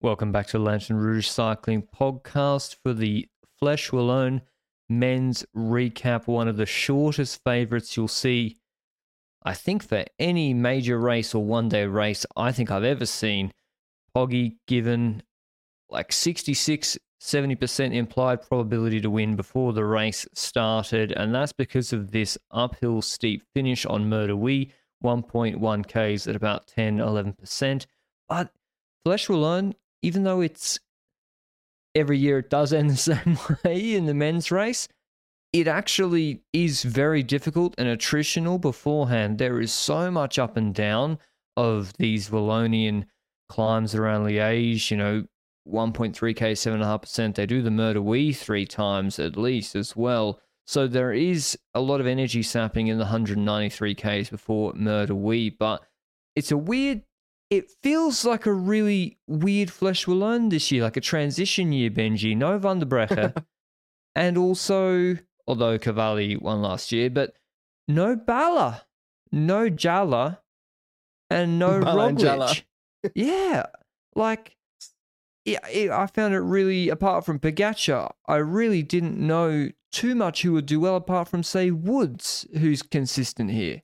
Welcome back to Lanterne Rouge Cycling Podcast for the Flèche Wallonne men's recap. One of the shortest favourites you'll see, I think, for any major race or one day race I think I've ever seen. Poggy given like 66, 70% implied probability to win before the race started, and that's because of this uphill steep finish on Murder 1.1 Ks at about 10, 11%. But Flèche Wallonne, even though it's every year it does end the same way in the men's race, it actually is very difficult and attritional beforehand. There is so much up and down of these Wallonian climbs around Liège, you know, 1.3k, 7.5%. They do the Mur de Huy three times at least as well. So there is a lot of energy sapping in the 193Ks before Mur de Huy, but it's a weird it feels like a really weird Flèche Wallonne this year, like a transition year, Benji. No Van der Breggen. and also, although Cavalli won last year, but no Bala, no Jala, and no Bala Roglic. yeah, like, yeah, it, I found it really, apart from Pogacar, I really didn't know too much who would do well apart from, say, Woods, who's consistent here.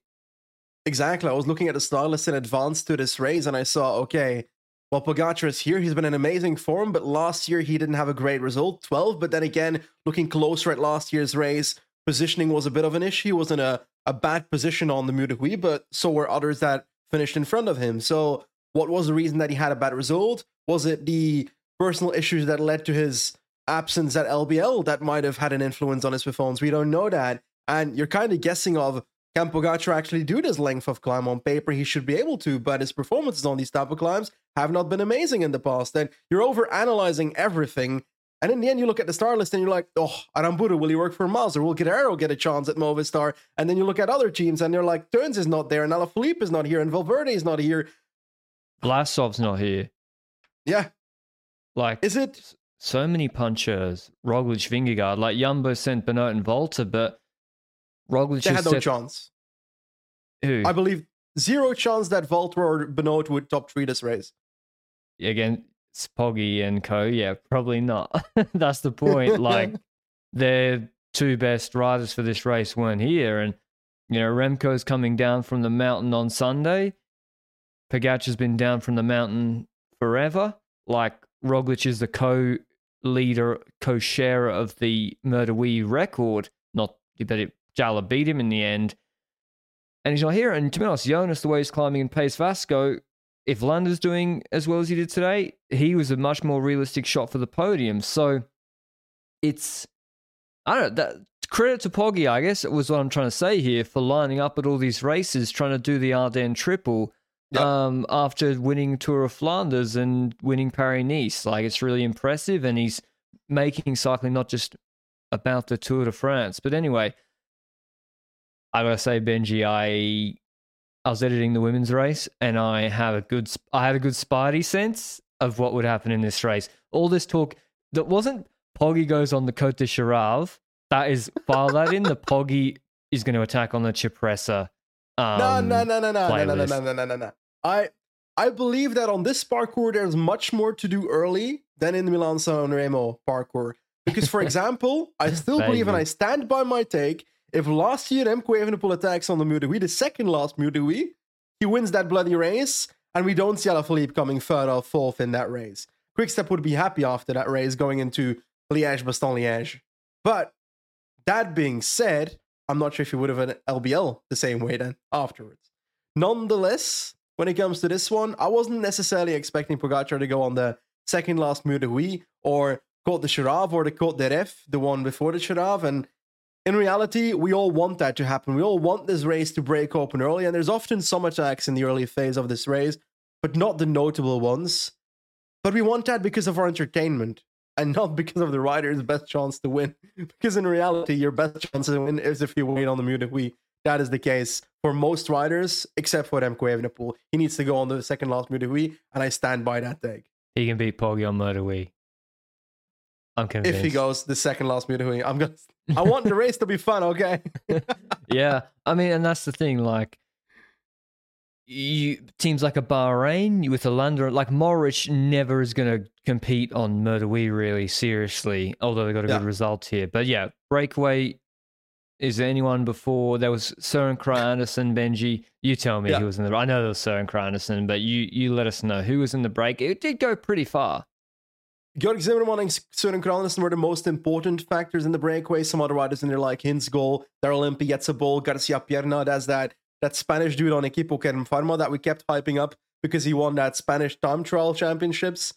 Exactly. I was looking at the start list in advance to this race, and I saw, okay, well, Pogacar is here. He's been in amazing form, but last year he didn't have a great result, 12. But then again, looking closer at last year's race, positioning was a bit of an issue. He was in a, a bad position on the Huy, but so were others that finished in front of him. So, what was the reason that he had a bad result? Was it the personal issues that led to his absence at LBL that might have had an influence on his performance? We don't know that. And you're kind of guessing of can Pogacar actually do this length of climb on paper? He should be able to, but his performances on these type of climbs have not been amazing in the past. And you're over analyzing everything. And in the end, you look at the star list and you're like, oh, Aramburu, will he work for Mazda? Will Guerreiro get a chance at Movistar? And then you look at other teams and they're like, Teuns is not there, and Alaphilippe is not here, and Valverde is not here. Vlasov's not here. Yeah. Like, is it so many punchers? Roglic, Vingegaard, like Jumbo sent Benoot and Valter, but Roglic they had no set... chance. Who? I believe zero chance that Valter or Benoot would top three this race. Again, Spoggy and Co. Yeah, probably not. That's the point. Like their two best riders for this race weren't here, and you know Remco's coming down from the mountain on Sunday. Pogacar's been down from the mountain forever. Like Roglic is the co-leader, co-sharer of the Mur de Huy record. Not, but it Jala beat him in the end. And he's not here. And to be honest, Jonas, the way he's climbing in País Vasco, if Landa's doing as well as he did today, he was a much more realistic shot for the podium. So it's, I don't know, that, credit to Poggy, I guess, it was what I'm trying to say here for lining up at all these races, trying to do the Ardennes triple. Yep. Um, after winning Tour of Flanders and winning Paris Nice, like it's really impressive, and he's making cycling not just about the Tour de France. But anyway, I gotta say, Benji, I I was editing the women's race, and I have a good I had a good Spidey sense of what would happen in this race. All this talk that wasn't Poggy goes on the Côte de Cherave. That is file that in. The Poggy is going to attack on the Cipressa. Um, no, no, no, no, no, playlist. no, no, no, no, no, no, no. I I believe that on this parcours, there's much more to do early than in the Milan San Remo parcours. Because, for example, I still believe, and I stand by my take if last year Remco Evenepoel attacks on the Mur de Huy, the second last Mur de Huy, he wins that bloody race, and we don't see Alaphilippe coming third or fourth in that race. Quickstep would be happy after that race going into Liège, Bastogne Liège. But that being said, I'm not sure if he would have an LBL the same way then afterwards. Nonetheless, when it comes to this one, I wasn't necessarily expecting Pogacar to go on the second last Mur de or Côte de Cherave or the Côte de Ref, the one before the Cherave, and in reality, we all want that to happen. We all want this race to break open early, and there's often some attacks in the early phase of this race, but not the notable ones. But we want that because of our entertainment and not because of the rider's best chance to win. Because in reality, your best chance to win is if you wait on the de Huy. That is the case for most riders, except for Remco Evenepoel. He needs to go on the second last de Huy, and I stand by that take. He can beat Poggy on de Huy. I'm convinced. If he goes the second last de Huy, I'm gonna I want the race to be fun, okay? yeah. I mean, and that's the thing, like you teams like a Bahrain with a Landa, like Mohoric never is going to compete on Mur de Huy really seriously, although they got a yeah. good result here. But yeah, breakaway. Is there anyone before there was Søren Kragh Andersen, Benji? You tell me yeah. who was in the. I know there was Søren Kragh Andersen, but you you let us know who was in the break. It did go pretty far. Georg Zimmermann and Søren Kragh Andersen were the most important factors in the breakaway. Some other riders in there like Hinzgol, Daryl Impey gets a ball, Garcia Pierna does that that Spanish dude on Equipo Kern Pharma that we kept hyping up because he won that Spanish time trial championships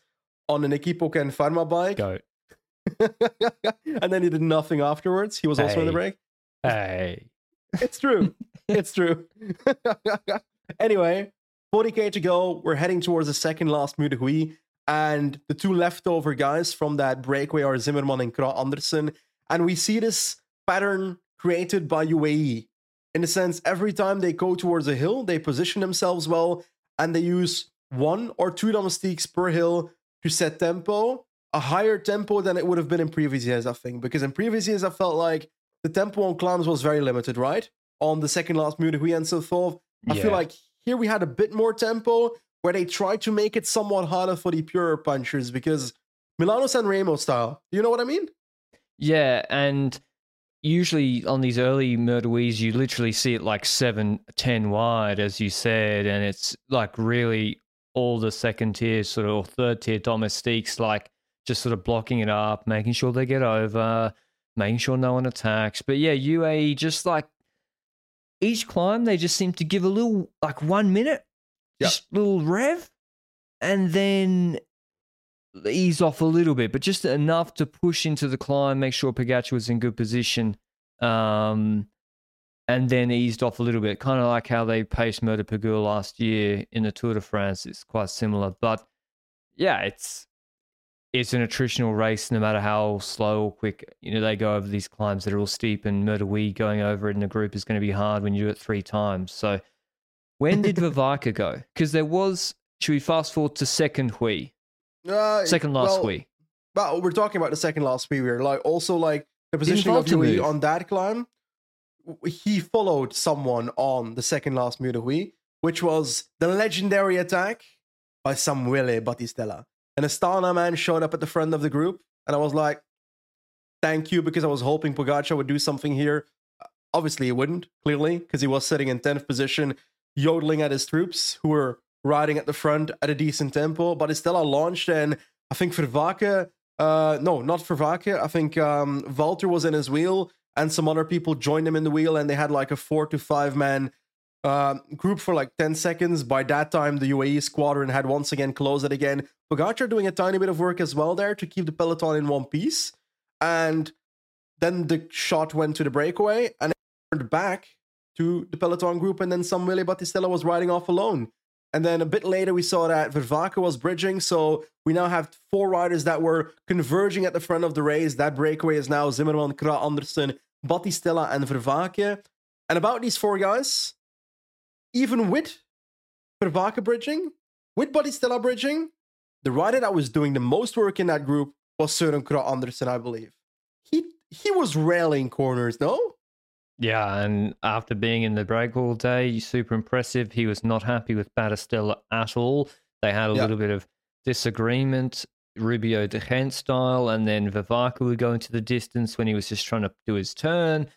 on an Equipo Kern Pharma bike. And then he did nothing afterwards. He was also hey. in the break. Hey. It's true. it's true. anyway, 40k to go. We're heading towards the second last Huy. And the two leftover guys from that breakaway are Zimmermann and Kragh Andersen. And we see this pattern created by UAE in a sense, every time they go towards a hill, they position themselves well and they use one or two domestiques per hill to set tempo, a higher tempo than it would have been in previous years, I think. Because in previous years, I felt like the tempo on climbs was very limited, right? On the second last de Huy and so forth. I yeah. feel like here we had a bit more tempo where they tried to make it somewhat harder for the pure punchers because Milano San Remo style. You know what I mean? Yeah, and usually on these early de you literally see it like seven, ten wide, as you said, and it's like really all the second tier sort of or third tier domestiques like just sort of blocking it up, making sure they get over, making sure no one attacks. But yeah, UAE just like each climb they just seem to give a little like one minute, yep. just little rev, and then ease off a little bit, but just enough to push into the climb, make sure Pogacar was in good position, um, and then eased off a little bit. Kind of like how they paced Mur de last year in the Tour de France. It's quite similar, but yeah, it's it's an attritional race. No matter how slow or quick, you know, they go over these climbs that are all steep, and Mur de Huy going over it in a group is going to be hard when you do it three times. So, when did Vervaeke go? Because there was. Should we fast forward to second Huy? Uh, second last Huy. well. We're talking about the second last Huy. We're like also like the positioning of Hui on that climb. He followed someone on the second last Muur de Huy, which was the legendary attack by Samuele Battistella. And An Astana man showed up at the front of the group, and I was like, "Thank you," because I was hoping Pogacar would do something here. Obviously, he wouldn't. Clearly, because he was sitting in tenth position, yodeling at his troops, who were riding at the front at a decent tempo. Battistella launched, and I think Vervaeke, uh, no, not Vervaeke. I think um, Valter was in his wheel, and some other people joined him in the wheel, and they had like a four to five man uh, group for like 10 seconds. By that time, the UAE squadron had once again closed it again. Pogacar doing a tiny bit of work as well there to keep the peloton in one piece. And then the shot went to the breakaway and it turned back to the peloton group. And then some. Samuele Battistella was riding off alone. And then a bit later, we saw that Vervaeke was bridging. So we now have four riders that were converging at the front of the race. That breakaway is now Zimmermann, Kragh Andersen, Battistella, and Vervaeke. And about these four guys, even with Vervaeke bridging, with Battistella bridging, the rider that was doing the most work in that group was Søren Kragh Andersen, I believe. He he was railing corners, no? Yeah, and after being in the break all day, super impressive. He was not happy with Battistella at all. They had a yeah. little bit of disagreement, Rubio de Gent style, and then Vervaeke would go into the distance when he was just trying to do his turn,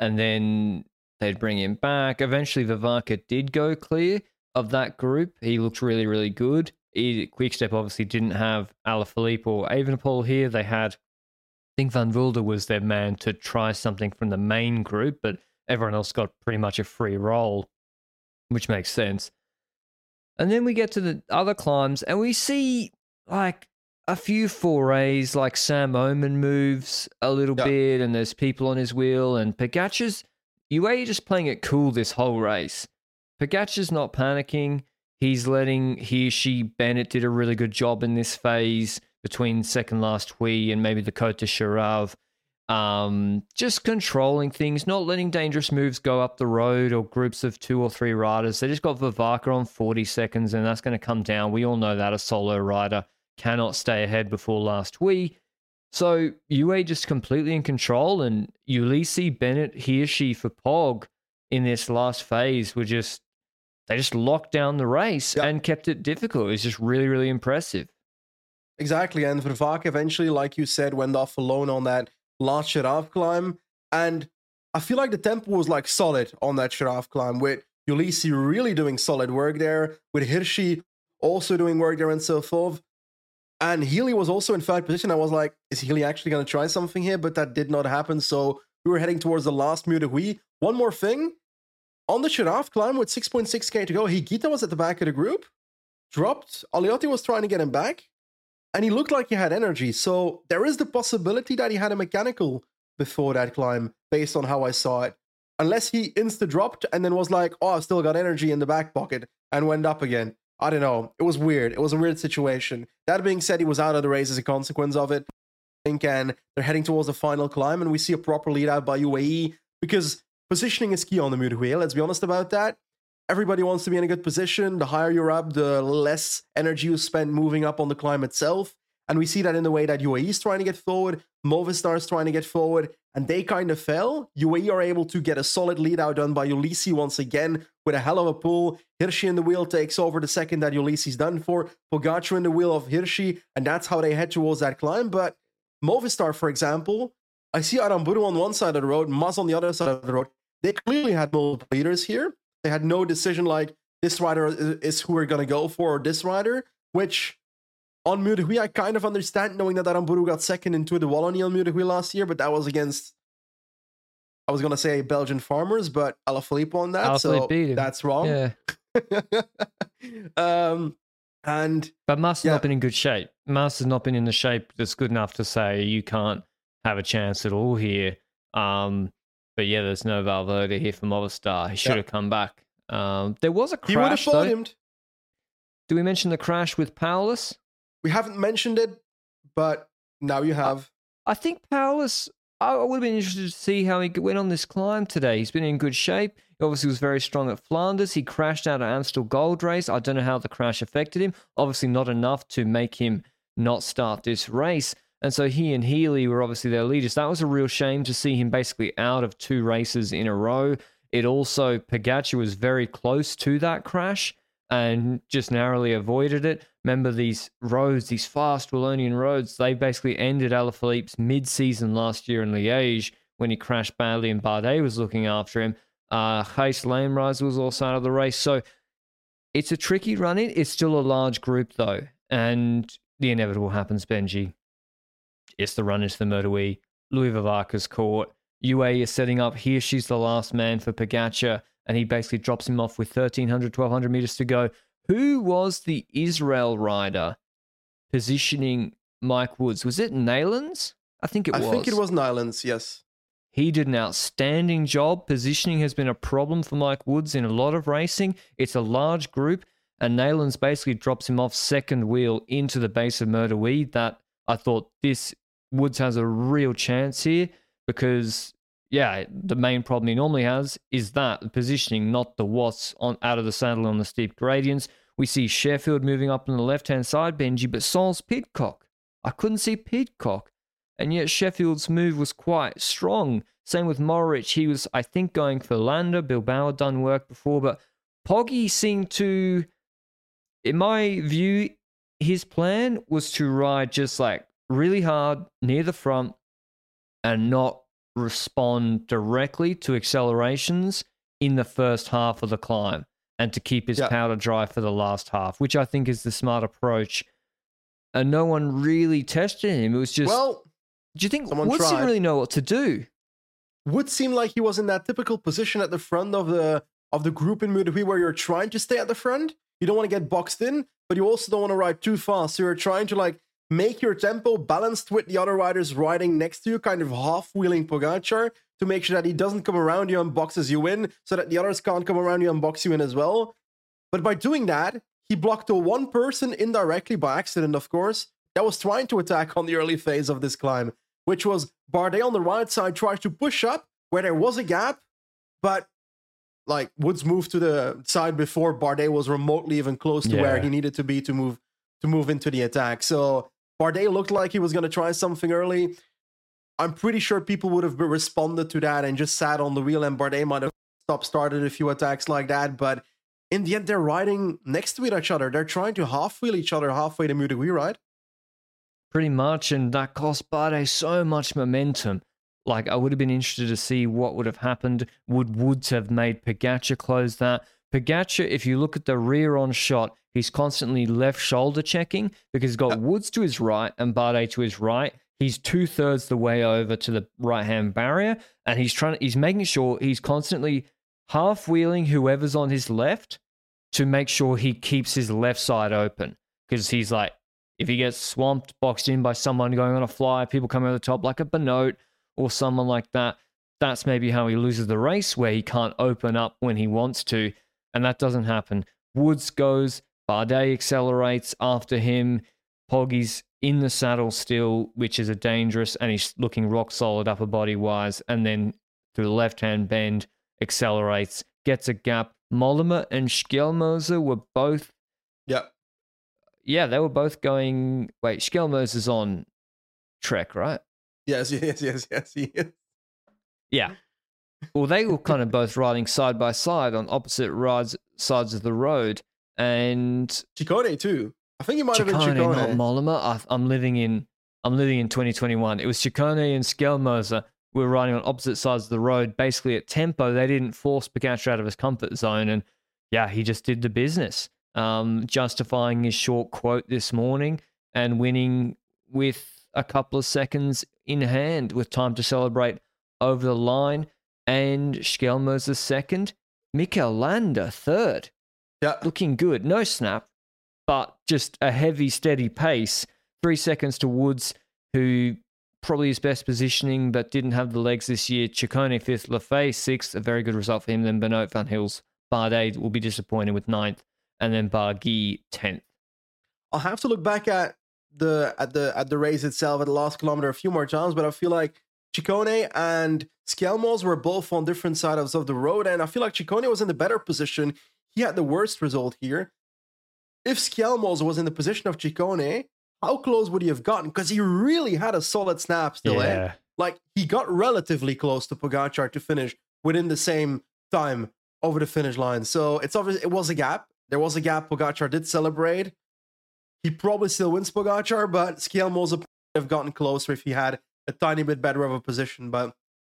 and then they'd bring him back. Eventually, Vervaeke did go clear of that group. He looked really, really good. He, Quickstep obviously didn't have Alaphilippe or Evenepoel here. They had think Van Wilder was their man to try something from the main group, but everyone else got pretty much a free roll, which makes sense. And then we get to the other climbs and we see like a few forays, like Sam Oomen moves a little yeah. bit, and there's people on his wheel, and Pogacar's UAE just playing it cool this whole race. Pogacar's not panicking. He's letting Hirschi, Bennett did a really good job in this phase between second last Huy and maybe the Côte de. Um, just controlling things, not letting dangerous moves go up the road or groups of two or three riders. They just got Vervaeke on 40 seconds, and that's going to come down. We all know that a solo rider cannot stay ahead before last Huy. So UA just completely in control, and Ulissi Bennett, Hirschi for Pog in this last phase were just they just locked down the race Yep. and kept it difficult. It was just really, really impressive. Exactly. And Vervaeke eventually, like you said, went off alone on that last Cherave climb. And I feel like the tempo was like solid on that Cherave climb with Ulissi really doing solid work there, with Hirschi also doing work there and so forth. And Healy was also in third position. I was like, is Healy actually going to try something here? But that did not happen. So we were heading towards the last Mur de Huy. One more thing on the Cherave climb with 6.6k to go, Higuita was at the back of the group, dropped. Aleotti was trying to get him back and he looked like he had energy. So there is the possibility that he had a mechanical before that climb, based on how I saw it. Unless he insta dropped and then was like, "Oh, I've still got energy in the back pocket," and went up again. I don't know. It was weird. It was a weird situation. That being said, he was out of the race as a consequence of it. And they're heading towards the final climb, and we see a proper lead out by UAE because positioning is key on the Huy. Let's be honest about that. Everybody wants to be in a good position. The higher you're up, the less energy you spend moving up on the climb itself. And we see that in the way that UAE is trying to get forward, Movistar is trying to get forward, and they kind of fell. UAE are able to get a solid lead out done by Ulissi once again with a hell of a pull. Hirschi in the wheel takes over the second that Ulissi's done for. Pogacar in the wheel of Hirschi, and that's how they head towards that climb. But Movistar, for example, I see Aramburu on one side of the road, Mas on the other side of the road. They clearly had multiple leaders here. They had no decision like this rider is who we're to go for or this rider, which on de I kind of understand knowing that Aramburu got second into the Wallonie on Huy last year, but that was against, I was going to say Belgian farmers, but Alaphilippe won that. Alaphilippe so that's wrong. Yeah. um, and But Mas has Yeah. not been in good shape. Mas has not been in the shape that's good enough to say you can't have a chance at all here. Um, but yeah, there's no Valverde here for Movistar. He should have come back. Um, there was a crash. he would have though. podiumed. Do we mention the crash with Powless? We haven't mentioned it, but now you have. I think Powless. I would have been interested to see how he went on this climb today. He's been in good shape. He obviously was very strong at Flanders. He crashed out at Amstel Gold Race. I don't know how the crash affected him. Obviously, not enough to make him not start this race. And so he and Healy were obviously their leaders. That was a real shame to see him basically out of two races in a row. It also, Pogacar was very close to that crash and just narrowly avoided it. Remember these roads, these fast Wallonian roads, they basically ended Alaphilippe's mid-season last year in Liège when he crashed badly and Bardet was looking after him. Uh, Hayes Lamerise was also out of the race. So it's a tricky run in. It's still a large group though. And the inevitable happens, Benji. It's the run into the Mur de Huy. Louis Vervaeke's caught. UA is setting up here. She's the last man for Pogacar, and he basically drops him off with 1,300, 1,200 meters to go. Who was the Israel rider positioning Mike Woods? Was it Neilands? I think it I was. I think it was Neilands, yes. He did an outstanding job. Positioning has been a problem for Mike Woods in a lot of racing. It's a large group, and Neilands basically drops him off second wheel into the base of Mur de Huy. That I thought this Woods has a real chance here because, yeah, the main problem he normally has is that positioning, not the what's on out of the saddle on the steep gradients. We see Sheffield moving up on the left hand side, Benji, but Sol's Pidcock. I couldn't see Pidcock and yet Sheffield's move was quite strong. Same with Mohoric. He was, I think, going for Landa. Bilbao had done work before, but Poggy seemed to, in my view, his plan was to ride just like really hard near the front and not respond directly to accelerations in the first half of the climb and to keep his Yeah. powder dry for the last half, which I think is the smart approach. And no one really tested him. It was just well, do you think Woods didn't really know what to do? would seem like he was in that typical position at the front of the of the group in Mur de Huy where you're trying to stay at the front. You don't want to get boxed in, but you also don't want to ride too fast. So you're trying to like make your tempo balanced with the other riders riding next to you, kind of half wheeling Pogacar to make sure that he doesn't come around you and boxes you in, so that the others can't come around you and box you in as well. But by doing that, he blocked the one person indirectly by accident, of course, that was trying to attack on the early phase of this climb, which was Bardet on the right side tried to push up where there was a gap, but like Woods moved to the side before Bardet was remotely even close to where he needed to be to move to move into the attack. So Bardet looked like he was going to try something early. I'm pretty sure people would have responded to that and just sat on the wheel, and Bardet might have stop started a few attacks like that. But in the end, they're riding next to each other. They're trying to half wheel each other halfway to Mur de Huy, right? Pretty much, and that cost Bardet so much momentum. Like, I would have been interested to see what would have happened. Would Woods have made Pogacar close that? Pogacar, if you look at the rear on shot, he's constantly left shoulder checking because he's got yep. Woods to his right and Bardet to his right. He's two thirds the way over to the right hand barrier, and he's trying. He's making sure he's constantly half wheeling whoever's on his left to make sure he keeps his left side open because he's like, if he gets swamped, boxed in by someone going on a fly, people coming over the top like a Benoot or someone like that, that's maybe how he loses the race where he can't open up when he wants to. And that doesn't happen. Woods goes, Bardet accelerates after him. Poggy's in the saddle still, which is a dangerous, and he's looking rock solid upper body wise. And then through the left hand bend, accelerates, gets a gap. Mollema and Skjelmose were both. Yeah. Yeah, they were both going. Wait, Skjelmose is on Trek, right? Yes, yes, yes, yes, yes. Yeah. Well, they were kind of both riding side by side on opposite rides, sides of the road. And Ciccone too. I think it might Ciccone, have been Ciccone. not Mollema. I, am living in I'm living in 2021. It was Ciccone and Skjelmose were riding on opposite sides of the road, basically at tempo. They didn't force Pogacar out of his comfort zone, and yeah, he just did the business, um, justifying his short quote this morning and winning with a couple of seconds in hand with time to celebrate over the line. And Skjelmose second, Mikel Landa third. Yeah, looking good. No snap, but just a heavy, steady pace. Three seconds to Woods, who probably his best positioning, but didn't have the legs this year. Ciccone fifth, Lafay sixth, a very good result for him. Then Benoot Van Gils, Bardet will be disappointed with ninth, and then Barguil tenth. I'll have to look back at the at the at the race itself at the last kilometer a few more times, but I feel like Ciccone and Skjelmose were both on different sides of the road, and I feel like Ciccone was in the better position. He had the worst result here. If Skjelmose was in the position of Ciccone, how close would he have gotten? Because he really had a solid snap still, eh? yeah. eh? Like he got relatively close to Pogacar to finish within the same time over the finish line. So it's obvious it was a gap. There was a gap. Pogacar did celebrate. He probably still wins Pogacar, but Skjelmose would have gotten closer if he had a tiny bit better of a position. But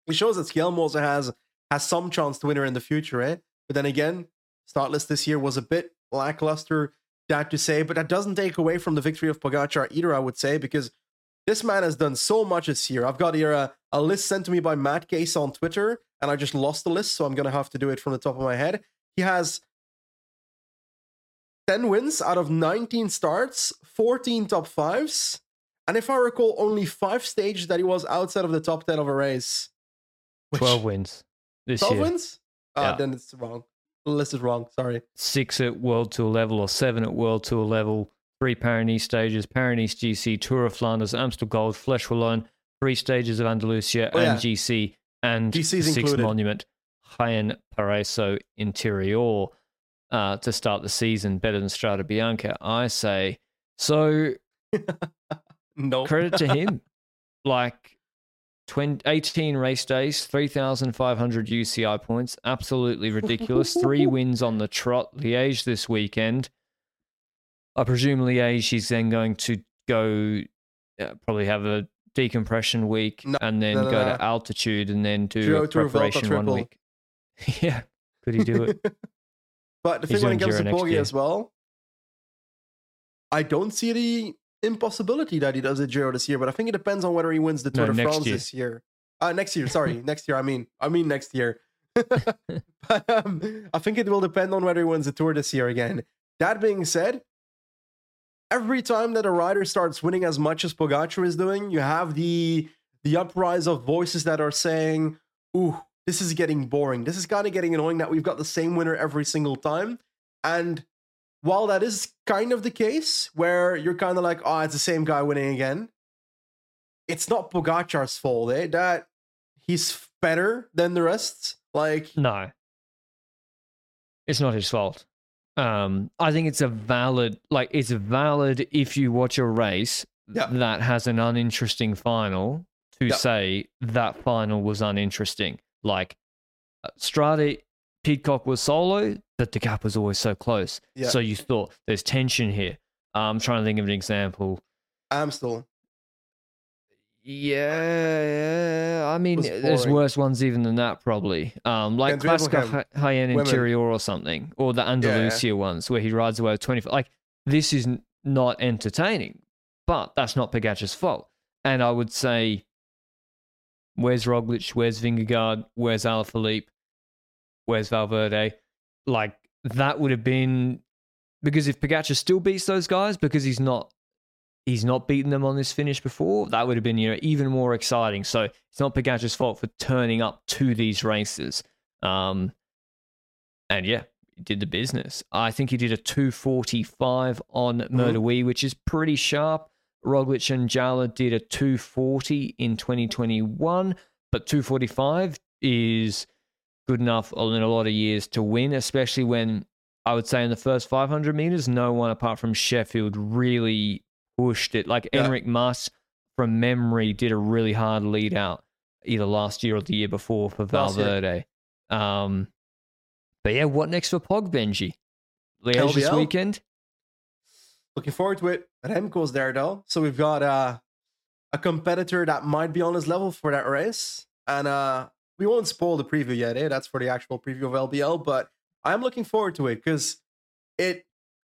it shows that Skjelmose has has some chance to win her in the future, eh? But then again, start list this year was a bit lackluster that to say, but that doesn't take away from the victory of Pogacar either, I would say, because this man has done so much this year. I've got here a, a list sent to me by Matt Case on Twitter, and I just lost the list, so I'm to have to do it from the top of my head. He has 10 wins out of 19 starts, 14 top fives, and if I recall, only five stages that he was outside of the top 10 of a race. 12 wins this 12 year. wins? Uh, yeah. Then it's wrong list is wrong. Sorry. Six at World Tour level or seven at World Tour level. Three Paris stages: Paris GC, Tour of Flanders, Amstel Gold, Flèche Wallonne. Three stages of Andalusia oh, and yeah. GC and GC's six included. monument, Jaén Paraíso Interior uh, to start the season. Better than Strada Bianca, I say. So, no credit to him. like 20, 18 race days, 3,500 UCI points. Absolutely ridiculous. Three wins on the trot. Liège this weekend. I presume Liège is then going to go, uh, probably have a decompression week no, and then no, no, go to altitude and then do Giro a preparation one week. yeah, could he do it? but the He's thing when it comes to as well, I don't see the impossibility that he does a Giro this year, but I think it depends on whether he wins the Tour no, de France year. this year. Uh, next year, sorry, next year. I mean, I mean next year. but um, I think it will depend on whether he wins the Tour this year again. That being said, every time that a rider starts winning as much as Pogacar is doing, you have the the uprise of voices that are saying, "Ooh, this is getting boring. This is kind of getting annoying that we've got the same winner every single time." And while that is kind of the case, where you're kind of like, oh, it's the same guy winning again, it's not Pogacar's fault, eh? That he's better than the rest. Like, no, it's not his fault. Um, I think it's a valid, like, it's valid if you watch a race yeah. that has an uninteresting final to yeah. say that final was uninteresting. Like, uh, Strade Pidcock was solo. But the gap was always so close. Yeah. So you thought there's tension here. I'm trying to think of an example. Amstel. Yeah, yeah. I mean, there's worse ones even than that, probably. Um, like Van Dribbel Classica have High-End. Interior or something, or the Andalusia ones where he rides away with 25. Like, this is not entertaining, but that's not Pogacar's fault. And I would say, where's Roglic? Where's Vingegaard? Where's Alaphilippe? Where's Valverde? Like, that would have been because if Pogacar still beats those guys because he's not he's not beaten them on this finish before, that would have been you know even more exciting. So it's not Pogacar's fault for turning up to these races. Um, and yeah, he did the business. I think he did a 245 on Mur de Huy, which is pretty sharp. Roglic and Jala did a 240 in 2021, but 245 is good enough in a lot of years to win, especially when I would say in the first 500 meters, no one apart from Sheffield really pushed it. Like Yeah. Enric Mas, from memory, did a really hard lead out either last year or the year before for Valverde. Um, but yeah, what next for Pog Benji? Liège this weekend? Looking forward to it. Remco's there though, so we've got uh, a competitor that might be on his level for that race, and uh, we won't spoil the preview yet. Eh? That's for the actual preview of LBL, but I'm looking forward to it because it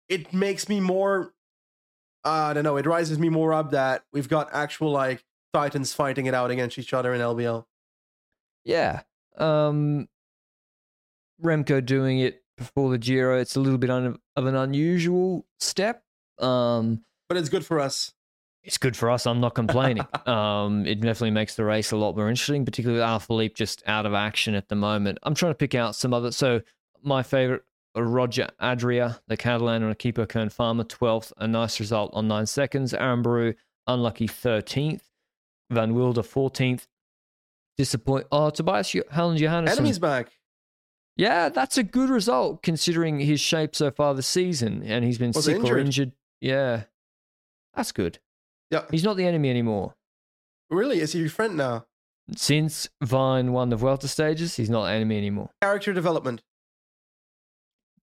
it makes me more. Uh, I don't know. It rises me more up that we've got actual like titans fighting it out against each other in LBL. Yeah. Um, Remco doing it before the Giro, it's a little bit un- of an unusual step. Um, But it's good for us. It's good for us. I'm not complaining. um, it definitely makes the race a lot more interesting, particularly with Alaphilippe just out of action at the moment. I'm trying to pick out some other. So my favorite, uh, Roger Adria, the Catalan on Equipo Kern Pharma, 12th, a nice result on nine seconds. Aramburu, unlucky 13th. Van Wilder, 14th. Disappoint. Oh, Tobias Halland Johannessen. Enemies back. Yeah, that's a good result considering his shape so far this season, and he's been Was sick or injured. injured. Yeah, that's good. Yeah. He's not the enemy anymore. Really? Is he your friend now? Since Vine won the Vuelta stages, he's not the enemy anymore. Character development.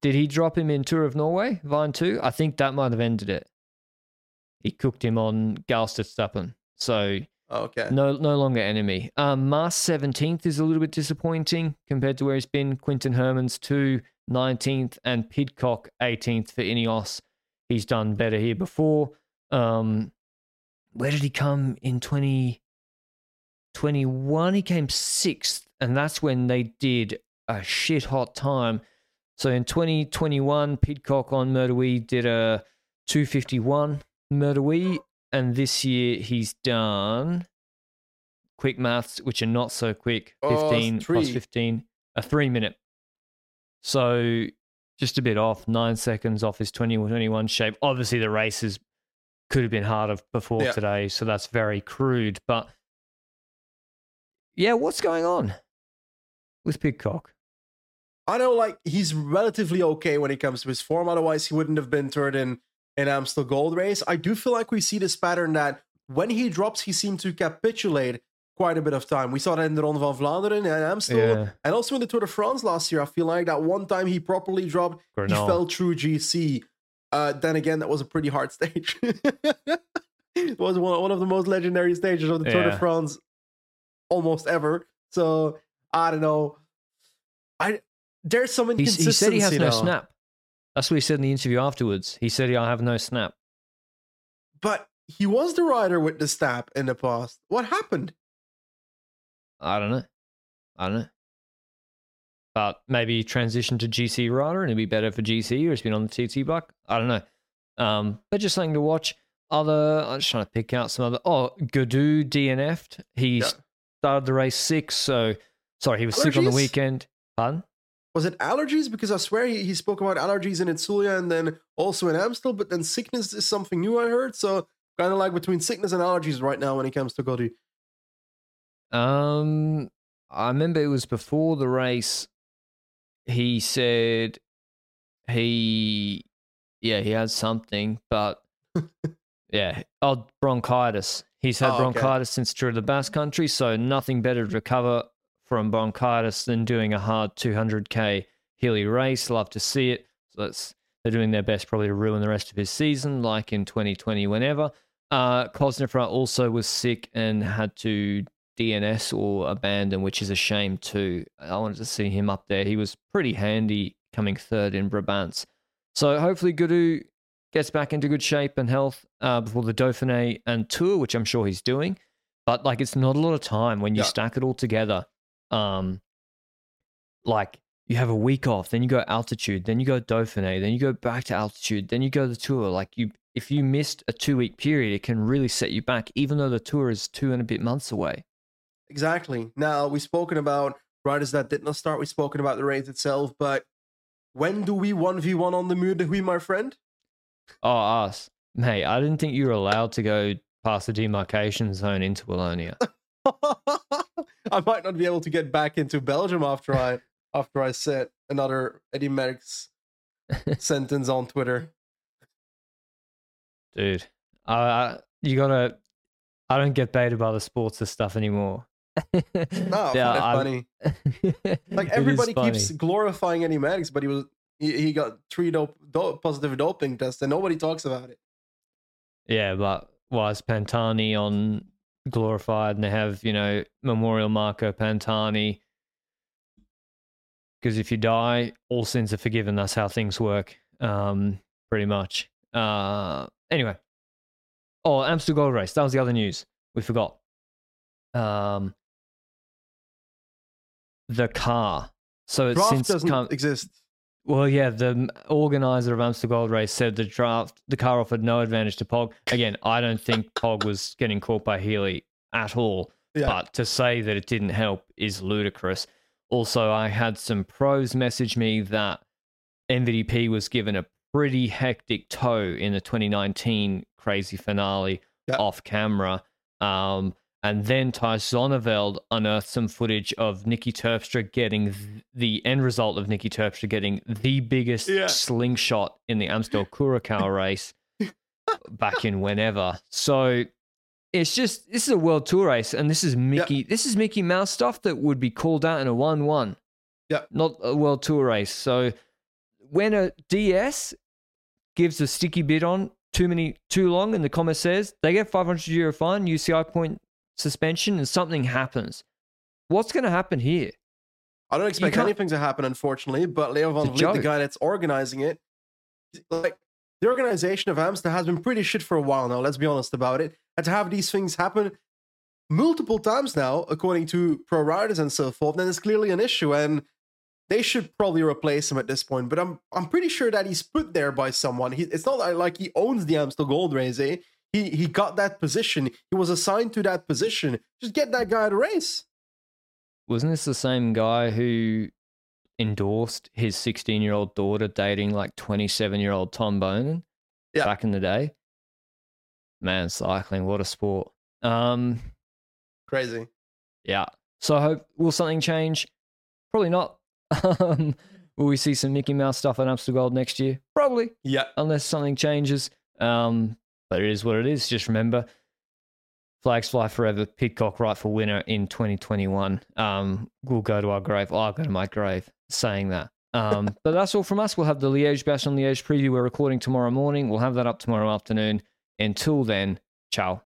Did he drop him in Tour of Norway, Vine 2? I think that might have ended it. He cooked him on Galsterstappen. So Oh, okay. no no longer enemy. Um, Mas 17th is a little bit disappointing compared to where he's been. Quinten Hermans 2, 19th, and Pidcock 18th for Ineos. He's done better here before. Um, where did he come in 2021? he came sixth, and that's when they did a shit hot time. So in 2021, Pidcock on Mur de Huy did a 251 Mur de Huy, and this year he's done quick maths, which are not so quick. Oh, 15 plus three. 15, a three minute. So just a bit off, nine seconds off his 2021 shape. Obviously, the races could have been harder before Yeah. today, so that's very crude. But yeah, what's going on with Pidcock? I know, like he's relatively okay when it comes to his form. Otherwise, he wouldn't have been third in in Amstel Gold Race. I do feel like we see this pattern that when he drops, he seemed to capitulate quite a bit of time. We saw that in the Ronde van Vlaanderen and Amstel, Yeah. and also in the Tour de France last year. I feel like that one time he properly dropped, he fell through GC. Uh, then again, that was a pretty hard stage. it was one, one of the most legendary stages of the Tour Yeah. de France almost ever. So I don't know. I there's some He, inconsistency. he said he has no though. snap. That's what he said in the interview afterwards. He said, he I have no snap. but he was the rider with the snap in the past. What happened? I don't know. I don't know. But maybe transition to GC rider and it'd be better for GC or it's been on the TT bike. I don't know. Um, but just something to watch. Other, I'm just trying to pick out some other. Oh, Gaudu DNF'd. He Yeah. started the race six. So, sorry, he was sick on the weekend. Pardon? Was it allergies? Because I swear he, he spoke about allergies in Itzulia and then also in Amstel, but then sickness is something new I heard. So kind of like between sickness and allergies right now when it comes to Gaudu. Um, I remember it was before the race. He said he, yeah, he had something, but yeah, oh, bronchitis. He's had Oh, okay. bronchitis since Tour of the Basque Country, so nothing better to recover from bronchitis than doing a hard 200k hilly race. Love to see it. So that's they're doing their best probably to ruin the rest of his season, like in 2020, whenever. Uh, Cosnefroy also was sick and had to DNS or abandon, which is a shame too. I wanted to see him up there. He was pretty handy coming third in Brabant. So hopefully Gaudu gets back into good shape and health uh, before the Dauphiné and Tour, which I'm sure he's doing. But like, it's not a lot of time when you yeah. stack it all together. Um, like you have a week off, then you go altitude, then you go Dauphiné, then you go back to altitude, then you go the tour. Like you, if you missed a two week period, it can really set you back, even though the tour is two and a bit months away. Exactly. Now we've spoken about riders that did not start. We've spoken about the race itself, but when do we one v one on the Muur de Huy, my friend? Oh, us, mate. I didn't think you were allowed to go past the demarcation zone into Wallonia. I might not be able to get back into Belgium after I after I said another Eddy Merckx sentence on Twitter. Dude, uh, you gotta. I don't get baited by the sports stuff anymore. no, yeah, funny. like everybody keeps glorifying Eddy Merckx, but he was he, he got three dope, dope, positive doping tests, and nobody talks about it. Yeah, but was Pantani on glorified, and they have you know memorial Marco Pantani because if you die, all sins are forgiven. That's how things work, um, pretty much. Uh, anyway, oh, Amstel Gold Race. That was the other news we forgot. Um, the car. So it's since doesn't come, exist. Well, yeah, the organizer of Amstel Gold Race said the draft, the car offered no advantage to Pog. Again, I don't think Pog was getting caught by Healy at all. Yeah. But to say that it didn't help is ludicrous. Also, I had some pros message me that MVDP was given a pretty hectic toe in the 2019 crazy finale yep. off camera. Um, and then Thijs Zonneveld unearthed some footage of Niki Terpstra getting th- the end result of Niki Terpstra getting the biggest yeah. slingshot in the Amstel Curacao race back in whenever. So it's just this is a world tour race, and this is Mickey. Yep. This is Mickey Mouse stuff that would be called out in a one-one. Yeah, not a world tour race. So when a DS gives a sticky bit on too many too long, and the comment says they get 500 euro fine, UCI point suspension, and something happens. What's going to happen here? I don't expect anything to happen, unfortunately. But Leo van Vliet, the guy that's organizing it, like the organization of Amstel has been pretty shit for a while now. Let's be honest about it. And to have these things happen multiple times now, according to pro riders and so forth, then it's clearly an issue. And they should probably replace him at this point. But I'm I'm pretty sure that he's put there by someone. He, it's not like he owns the Amstel Gold Race. Eh? He he got that position. He was assigned to that position. Just get that guy to race. Wasn't this the same guy who endorsed his 16 year old daughter dating like 27 year old Tom Boonen yeah. back in the day. Man, cycling, what a sport. Um, Crazy. Yeah. So I hope, will something change? Probably not. um, will we see some Mickey Mouse stuff on Amstel Gold next year? Probably. Yeah. Unless something changes. Um, but it is what it is. Just remember Flags Fly Forever, Pidcock rightful winner in 2021. Um, we'll go to our grave. I'll go to my grave saying that. Um, but that's all from us. We'll have the Liège Bastogne Liège preview. We're recording tomorrow morning. We'll have that up tomorrow afternoon. Until then, ciao.